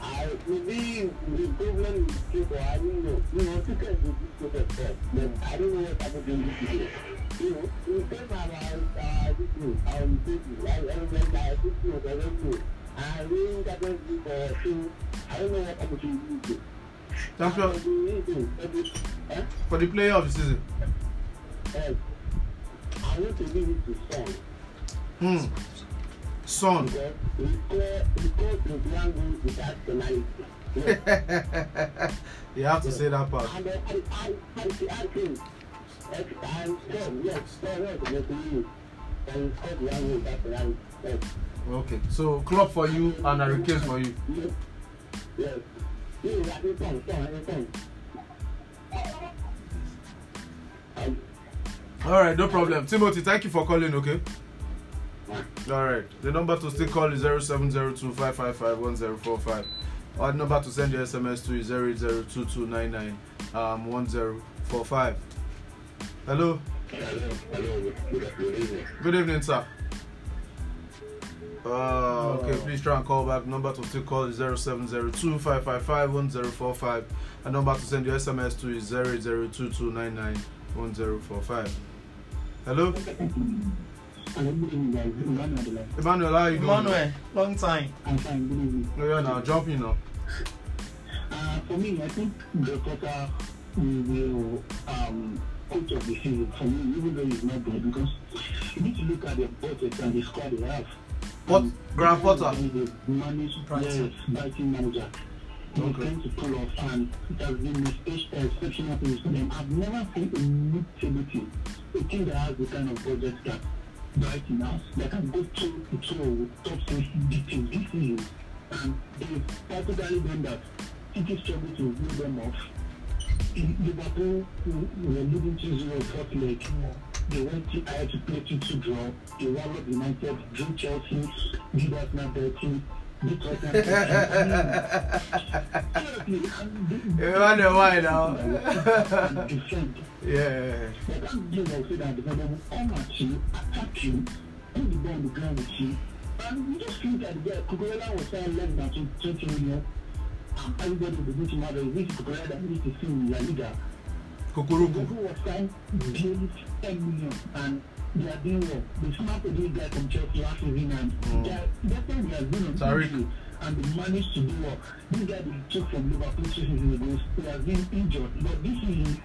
I maybe the problem is people, I don't know. You know, tickets will be put at first, but I don't know what happened in this video. You know, came about uh, this thing, um, this thing, I I remember this thing, I don't know. I really this thing for two, I don't know what happened in this video. Champion for the player of the season. Eh, I want to give it to Son Hmm. Son. because he scored, he scored 21 goals without penalty. Yeah. you have to say that part. I, I, I, I. Okay. So club for you and Harry Kane for you. Yes. I I All right, no problem. Timothy, thank you for calling. Okay. All right. The number to still call is 0702 555 1045. Or the number to send your SMS to is 0802299 um, 1045. Hello. hello, hello, good afternoon. Good evening, sir. Uh, okay, please try and call back. Number to still call is 0702 555 1045. And number to send your SMS to is 0802299 1045. Hello. Emmanuel Adela. Emmanuel, how are you doing? Emmanuel, long time. I'm fine, good evening. Oh, yeah, now jump in now. Uh, for me, I think the Potter will um, coach of the season for me, even though he's not good, because you need to look at the budget and the squad they have. What? Um, Graham Potter? The managed Brighton. yes, Brighton manager. They Okay. tend to pull off, and it has been a spe- exceptional things for them. I've never seen a mid-table team, a team that has the kind of budget that Brighton now that can go through to with top teams this season. And they've particularly done that. City struggled to build them off. In Liverpool were leading 2-0 fourth leg. They went to I to play 2-2 draw. They up United, drew Chelsea, beat Arsenal 13, beat Tottenham. Seriously, and they- Emmanuel, why now? yeah. But that game will say that the will come at you, attack you, put the ball on the ground with you. And you just think that the guy, was saying less than 20 million. Everybody will be looking at the this Cucurella that needs to see La Liga. Kukuruku. Liverpool mm. was signed 10 million and they are doing well. They snapped a big guy from Chelsea last season and they are, that's why they have been on Tariq. and they managed to do well. This guy they took from Liverpool two seasons ago, he has been injured. But this season,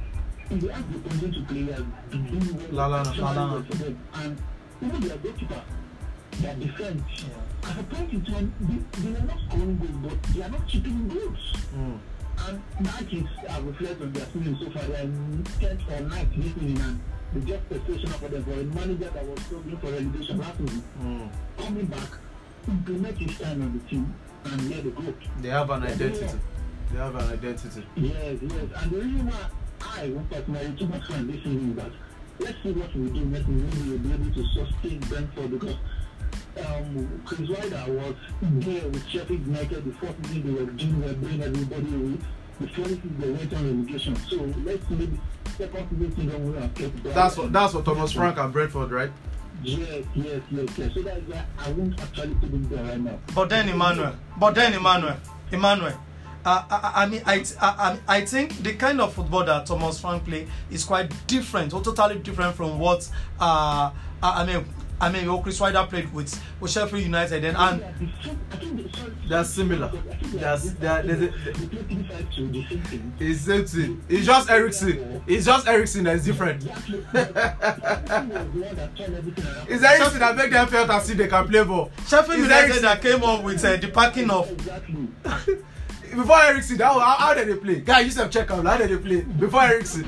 if they have the continue to play, he has been doing well. Lallana. exceptionally Lallana. well for them. And even their goalkeeper, their defense, Yeah. at a point in time, they, they were not scoring goals, but they are not chipping goals. Mm. And that is uh, reflect on their season so far. They are in tenth or ninth this season, and the just frustration for them for a manager that was struggling for relegation last season, Mm. coming back, implement his style on the team, and let it go. They have an identity. They have an identity. Yes, yes. And the reason why I want personally too much fun this season is that let's see what we do next season. We will be able to sustain Brentford because um, Chris Wilder was there with Sheffield United the fourth season they were doing well, bringing everybody away. The fourth season they went on relegation. So let's see maybe second season season we have kept That's what that's what Thomas Frank and Brentford, right? Yes, yes, yes, yes. So that's why I won't actually put them there right now. But then Emmanuel, but then Emmanuel, Emmanuel. Uh, I, I mean, I, I, I think the kind of football that Thomas Frank play is quite different, or totally different from what uh, I I mean, I mean, what Chris Wilder played with, with Sheffield United, and, and Yeah, the same- I think the- sorry, They're similar. I think they That's- are- they are- there's a- they play three five two, the same thing. It's same thing. It's just Eriksen. It's just Eriksen that is different. Exactly. Eriksen was the one that turned everything around. It's Eriksen that make them felt as if they can play ball. Sheffield It's United Eriksen. that came up with uh, the packing of Exactly. Before Eriksen, how, how, how did they play? Guy, you said check out. How did they play? Before Eriksen.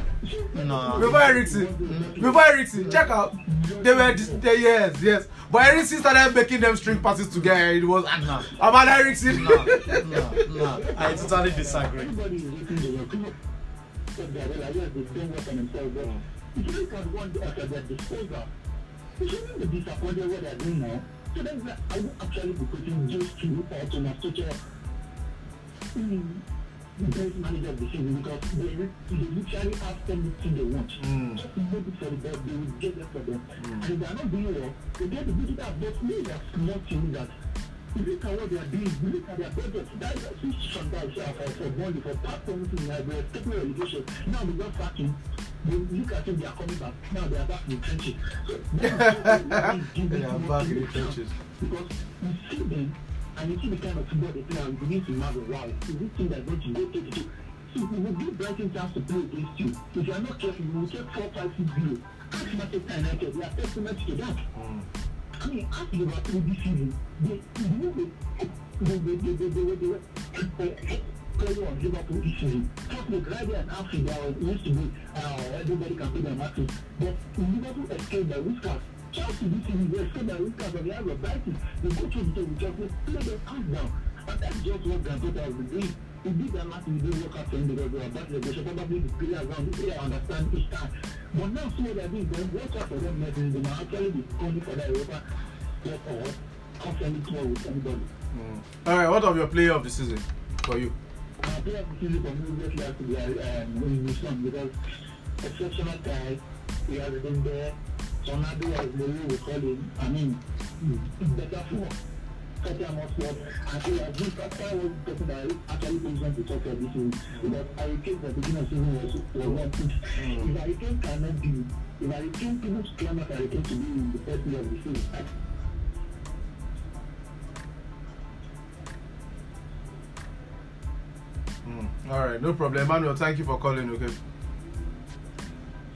no. Before Eriksen. Before Eriksen, check out. They were dis- they, yes, yes. But Eriksen started making them string passes together. It was No. about Eriksen. no, no, no. I totally disagree. Everybody is looking the work. But they're like, yes, they don't work on themselves. But if you at their disposal, you shouldn't be disappointed what they're doing now. So then like, I will actually be putting those two or Thomas Tuchel in the the season because they, literally have everything they want. Just maybe for the ball, they will get them for them. And they are not doing well, they get to do that. But me, are small teams that you look at what they are doing, you look at their budget. That is a sometimes uh, for, for money, for past anything, like they're taking relegation. Now we just sacking. They look at it, they are coming back. Now they are back in the trenches. They are back in the trenches. them and you see the kind of football they play and you begin to imagine wow is this team that going to go take it so we will give Brighton chance to play against you if you are not careful you will take four five six zero ask Manchester United they are testament to that Mm. I mean ask Liverpool this season they they they they they they they they they they play on Liverpool this season just like right there and there was used to be uh, everybody can play their matches but Liverpool escaped the whiskers Chelsea escaped the the the with Chelsea play down and that's just what has been doing he did that match probably the around the player understand each time but now see what watch out for them actually be calling for that Europa with anybody Mm. All right, what of your player of the season for you? uh, player of the season for me to be um, because exceptional guy he has been there Sonado as the way we call him I mean better for Tottenham Hotspur and he has been after was the person that actually brings them to talk for this season because Harry Kane at the beginning of the season was was one thing Mm. if Harry Kane cannot be if Harry Kane people claim that Harry Kane to be in the first year of the season Mm. All right, no problem. Emmanuel, thank you for calling, okay?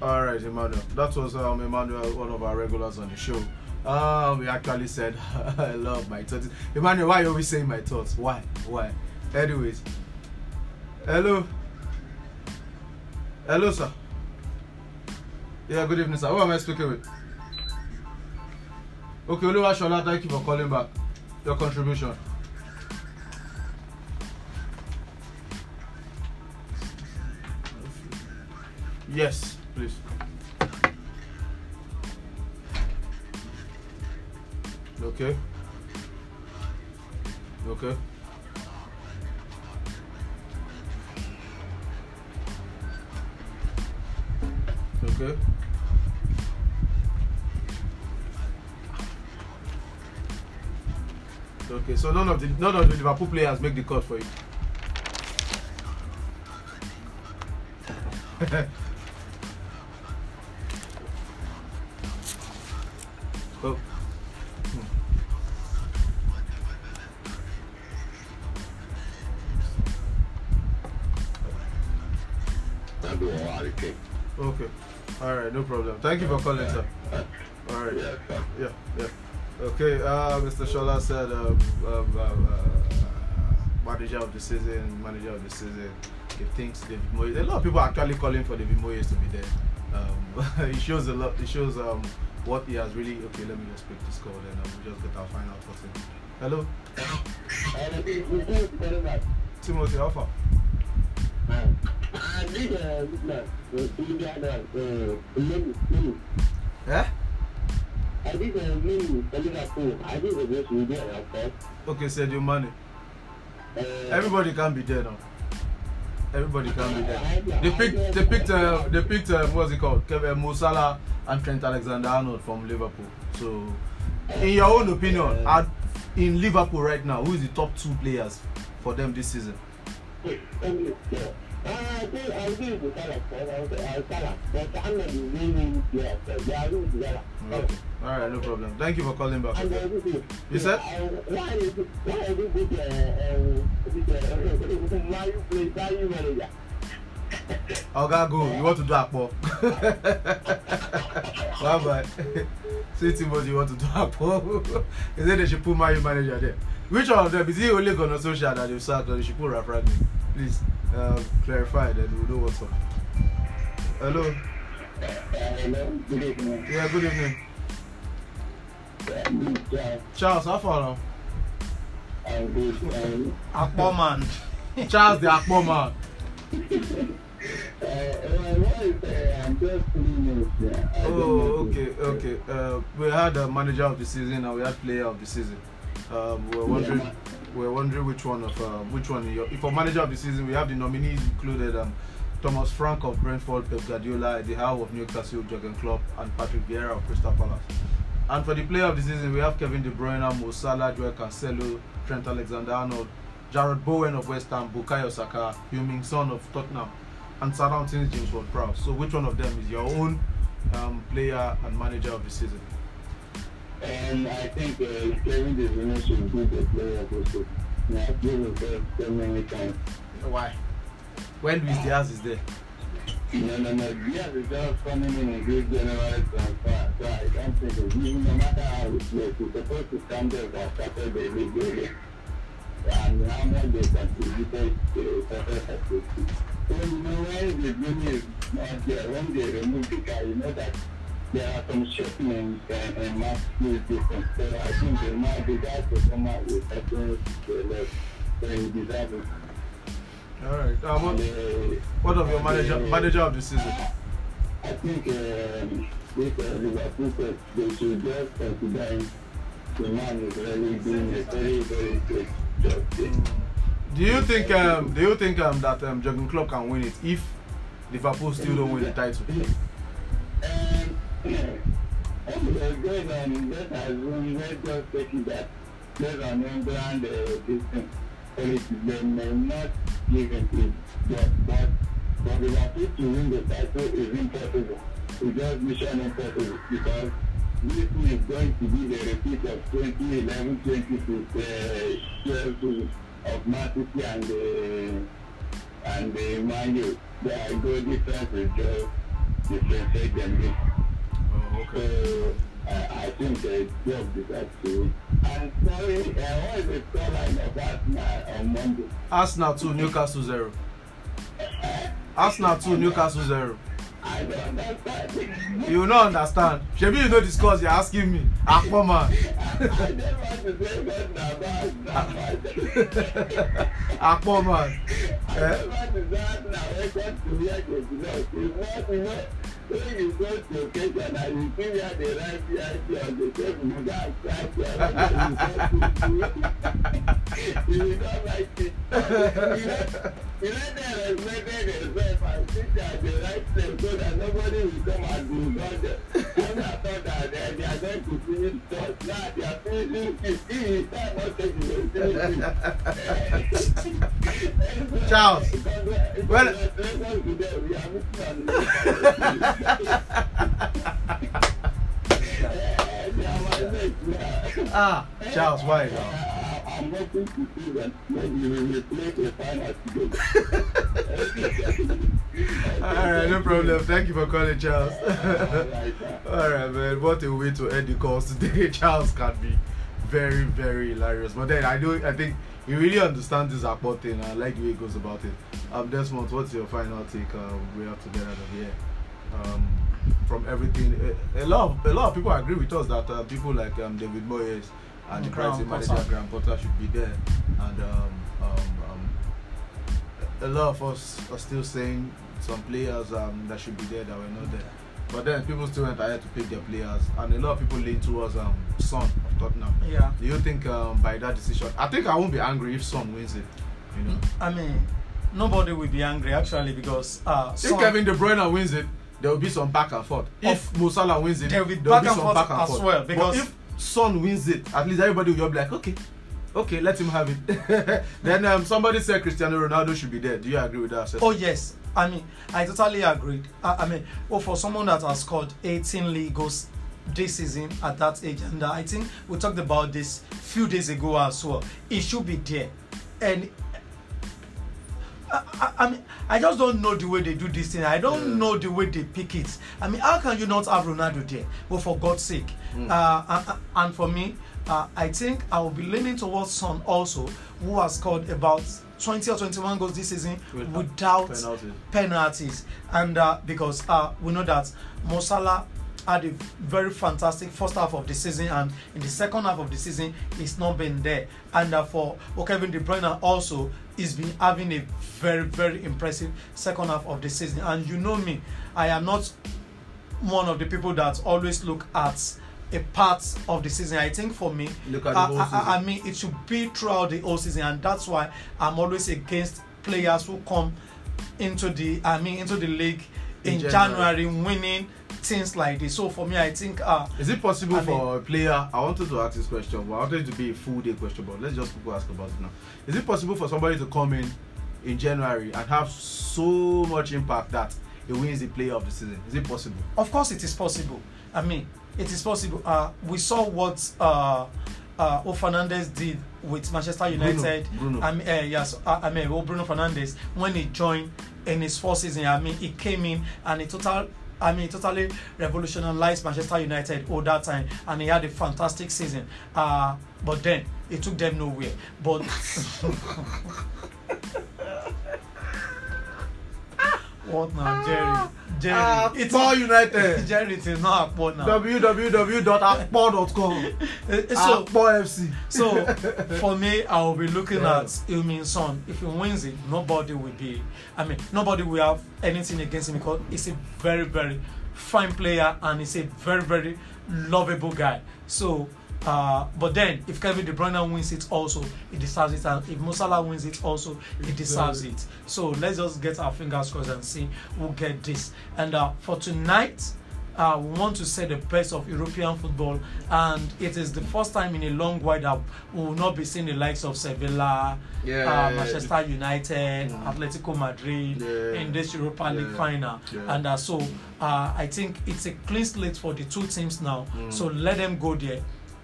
All right, Emmanuel. That was um, Emmanuel, one of our regulars on the show. Um, he actually said, I love my thoughts. Emmanuel, why are you always saying my thoughts? Why? Why? Anyways. Hello. Hello, sir. Yeah, good evening, sir. Who am I speaking with? Okay, Oluwashola, thank you for calling back. Your contribution. Yes, Okay. Okay. Okay. Okay, so none of the none of the Liverpool players make the cut for you. right, no problem. Thank you for calling, sir. All right. Yeah. Yeah. Okay, uh, Mr. Shola said, um, um, uh, uh, manager of the season, manager of the season. He thinks David Moyes. A lot of people are actually calling for David Moyes to be there. Um, it shows a lot. It shows um, what he has really. Okay, let me just pick this call and we'll just get our final thoughts in. Hello, And we we do it very much. Timothy Alpha. Okay, said your money. Uh, Everybody can be there now. Everybody can be there. They picked. They picked. Uh, they picked. Uh, what's it called? Kevin Mo Salah and Trent Alexander-Arnold from Liverpool. So, in your own opinion, at, in Liverpool right now, who is the top two players for them this season? Okay. All right, no problem. Thank you for calling back. Is- You said? Why is it, is it go. You want to do Akpo? bye bye. See Timothy, you want to do Akpo? He said they should put my manager there. Which one of them? Is he Ole Gunnar Solskjaer that they sacked or they should put Ralf Rangnick? Please uh, clarify then we'll know what's up. Hello. Hello, good evening. Yeah, good evening. Charles, how far now? Akpo man. Charles the Akpo man. Uh, I'm just three minutes here. I don't know Oh, okay, okay. Uh, we had a manager of the season and we had player of the season. Um, we we're wondering, Yeah. We we're wondering which one of um, which one. Your, for manager of the season, we have the nominees included um, Thomas Frank of Brentford, Pep Guardiola, Eddie Howe of Newcastle, Jurgen Klopp, and Patrick Vieira of Crystal Palace. And for the player of the season, we have Kevin De Bruyne, Mo Salah, Joel Cancelo, Trent Alexander-Arnold, Jarrod Bowen of West Ham, Bukayo Saka, Heung-min Son of Tottenham, and Southampton's James Ward-Prowse. So which one of them is your own um, player and manager of the season? And I think uh, Kevin De Bruyne should be the player the. Now, I've given it so many times. Why? When Luis Diaz is there. No, no, no. Diaz is just coming in and good general transfer. So I don't think it's even no matter how it plays, he's supposed to stand there for Saturday league game. And how much they contributed to of the team. So, you know, when the game is not there, when they remove the guy, you know that there are some shortness and, and mass skill difference. So I think the, ma- the guy to come out with something to the left. So he deserves it. All right. Um, what, And, uh, what of your manager uh, manager of the season? I think um, this uh, Liverpool they should just consider. The man is really doing a very, very good job. Do you think um, do you think um, that um, Jurgen Klopp can win it if Liverpool still don't win the title? Going on, let us assume, let's just take that based on England, uh, thing, politics, they may not give it to but, but for Liverpool to win the title is impossible. It's just mission impossible because this is going to be the repeat of 2011, 2012 of Man and the and the Man U. The goal difference is just differentiate them. Oh, So uh, I think the job is actually. And sorry, uh, what is the scoreline of Arsenal on Monday? Arsenal two, Newcastle zero. Arsenal two, Newcastle zero. I don't understand. You will not understand. Shebi you know the scores you're asking me. Akpo man. I just want to say that about Arsenal. Akpo man. I Eh? Just want to say Arsenal record to where they belong. It's not, you know, when you go to occasion and you see where they write VIP on the table, you got to you will not like it. You know, they respected themselves and sit at the right place so that nobody will come and do God. When I thought that they, they are going to finish first, now they are finishing fifth. If you start not taking the finish Charles, when- Ah, Charles, why now? I'm hoping to see that together. Alright, no problem. Thank you for calling, Charles. Sir. Alright, man. What a way to end the calls today. Charles can be very, very hilarious. But then I do I think he really understands this Akpo thing. I like the way he goes about it. Um Desmond, what's your final take? Uh, we have to get out of here. Um, from everything, a, a lot of a lot of people agree with us that uh, people like um, David Moyes and the Graham Brighton manager. Graham Potter should be there, and um, um, um, a lot of us are still saying some players um, that should be there that were not there. But then people still went ahead to pick their players, and a lot of people lean towards um, Son of Tottenham. Yeah. Do you think um, by that decision? I think I won't be angry if Son wins it. You know, I mean, nobody will be angry actually because uh, if Son- Kevin De Bruyne wins it, there will be some back and forth. If Mo Salah wins it, There will be back and forth as well, But because- if Son wins it, at least everybody will be like, okay, okay, let him have it. then um, somebody said Cristiano Ronaldo should be there. Do you agree with that? assessment? Oh yes, I mean I totally agreed. I, I mean, oh for someone that has scored 18 league goals this season at that age, and uh, I think we talked about this few days ago as well. It should be there, and I, I, I mean I just don't know the way they do this thing. I don't Yeah. know the way they pick it. I mean, how can you not have Ronaldo there? Well, for God's sake, Mm. uh, and, and for me, uh, I think I will be leaning towards Son also, who has scored about 20 or 21 goals this season With- without penalties. penalties and uh, because uh, we know that Mo Salah had a very fantastic first half of the season, and in the second half of the season, he's not been there. And uh, for Kevin De Bruyne also, he's been having a very very impressive second half of the season. And you know me, I am not one of the people that always look at a part of the season. I think for me, Look at the I, whole season. I, I mean, it should be throughout the whole season, and that's why I'm always against players who come into the, I mean, into the league in, In January. January. winning things like this. So for me, I think uh, Is it possible I mean- for a player? I wanted to ask this question, but I wanted it to be a full day question. But let's just quickly ask about it now. Is it possible for somebody to come in in January and have so much impact that he wins the player of the season? Is it possible? of course it is possible. I mean, it is possible. Uh, we saw what uh, uh, O Fernandes did with Manchester United. Bruno. I mean, uh, yes, uh, I mean, oh, Bruno Fernandes when he joined in his first season. I mean, he came in and he total. I mean, totally revolutionized Manchester United all that time, and he had a fantastic season. Uh, but then it took them nowhere. But what now, Jerry? Ah. Jerry, ah, Akpo United. Jerry, it is not Akpo now. www.akpo.com. Uh, eh, eh, so, Akpo FC. so for me, I will be looking Yeah. at Heung-min Son. If he wins it, nobody will be. I mean, nobody will have anything against him because he's a very, very fine player and he's a very, very lovable guy. So, uh, but then if Kevin De Bruyne wins it, also he deserves it, and if Mo Salah wins it, also he deserves it. So let's just get our fingers crossed and see who get this. And uh, for tonight. Uh, we want to say the best of European football, and it is the first time in a long while that we will not be seeing the likes of Sevilla, Yeah. uh, Manchester United, Mm. Atletico Madrid Yeah. in this Europa League final. Yeah. And uh, so uh, I think it's a clean slate for the two teams now. Mm. So let them go there,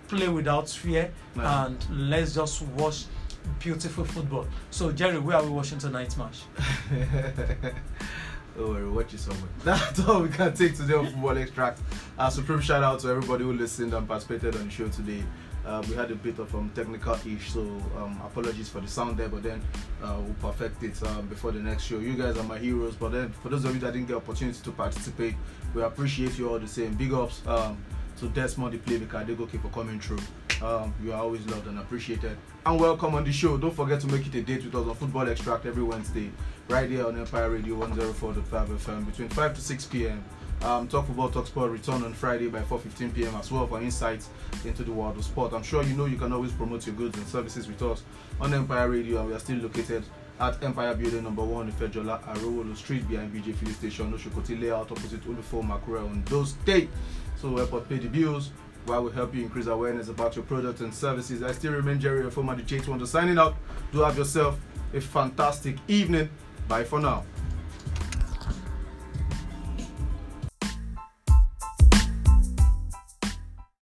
play without fear, Yeah. and let's just watch beautiful football. So Jerry, where are we watching tonight's match? Don't worry, watch it somewhere. That's all we can take today on Football Extract. A supreme shout out to everybody who listened and participated on the show today. Uh, we had a bit of um, technical ish, so um, apologies for the sound there, but then uh, we'll perfect it um, before the next show. You guys are my heroes, but then for those of you that didn't get opportunity to participate, we appreciate you all the same. Big ups um, to Desmond, the Play playmaker, Adegoke for coming through. Um, you are always loved and appreciated. And welcome on the show. Don't forget to make it a date with us on Football Extract every Wednesday, right here on Empire Radio 104.5 FM between 5 to 6 p.m. Um, Talk Football, Talk Sport return on Friday by 4:15 p.m. as well for insights into the world of sport. I'm sure you know you can always promote your goods and services with us on Empire Radio, and we are still located at Empire Building Number One, Ifejola, Arowolo Street, behind BJ Filling Station, Oshokoti Layout, opposite Ulufo Makura on those State. So help us pay the bills while we help you increase awareness about your products and services. I still remain Jerry, your former DJ Wonder signing out. Do have yourself a fantastic evening. Bye for now.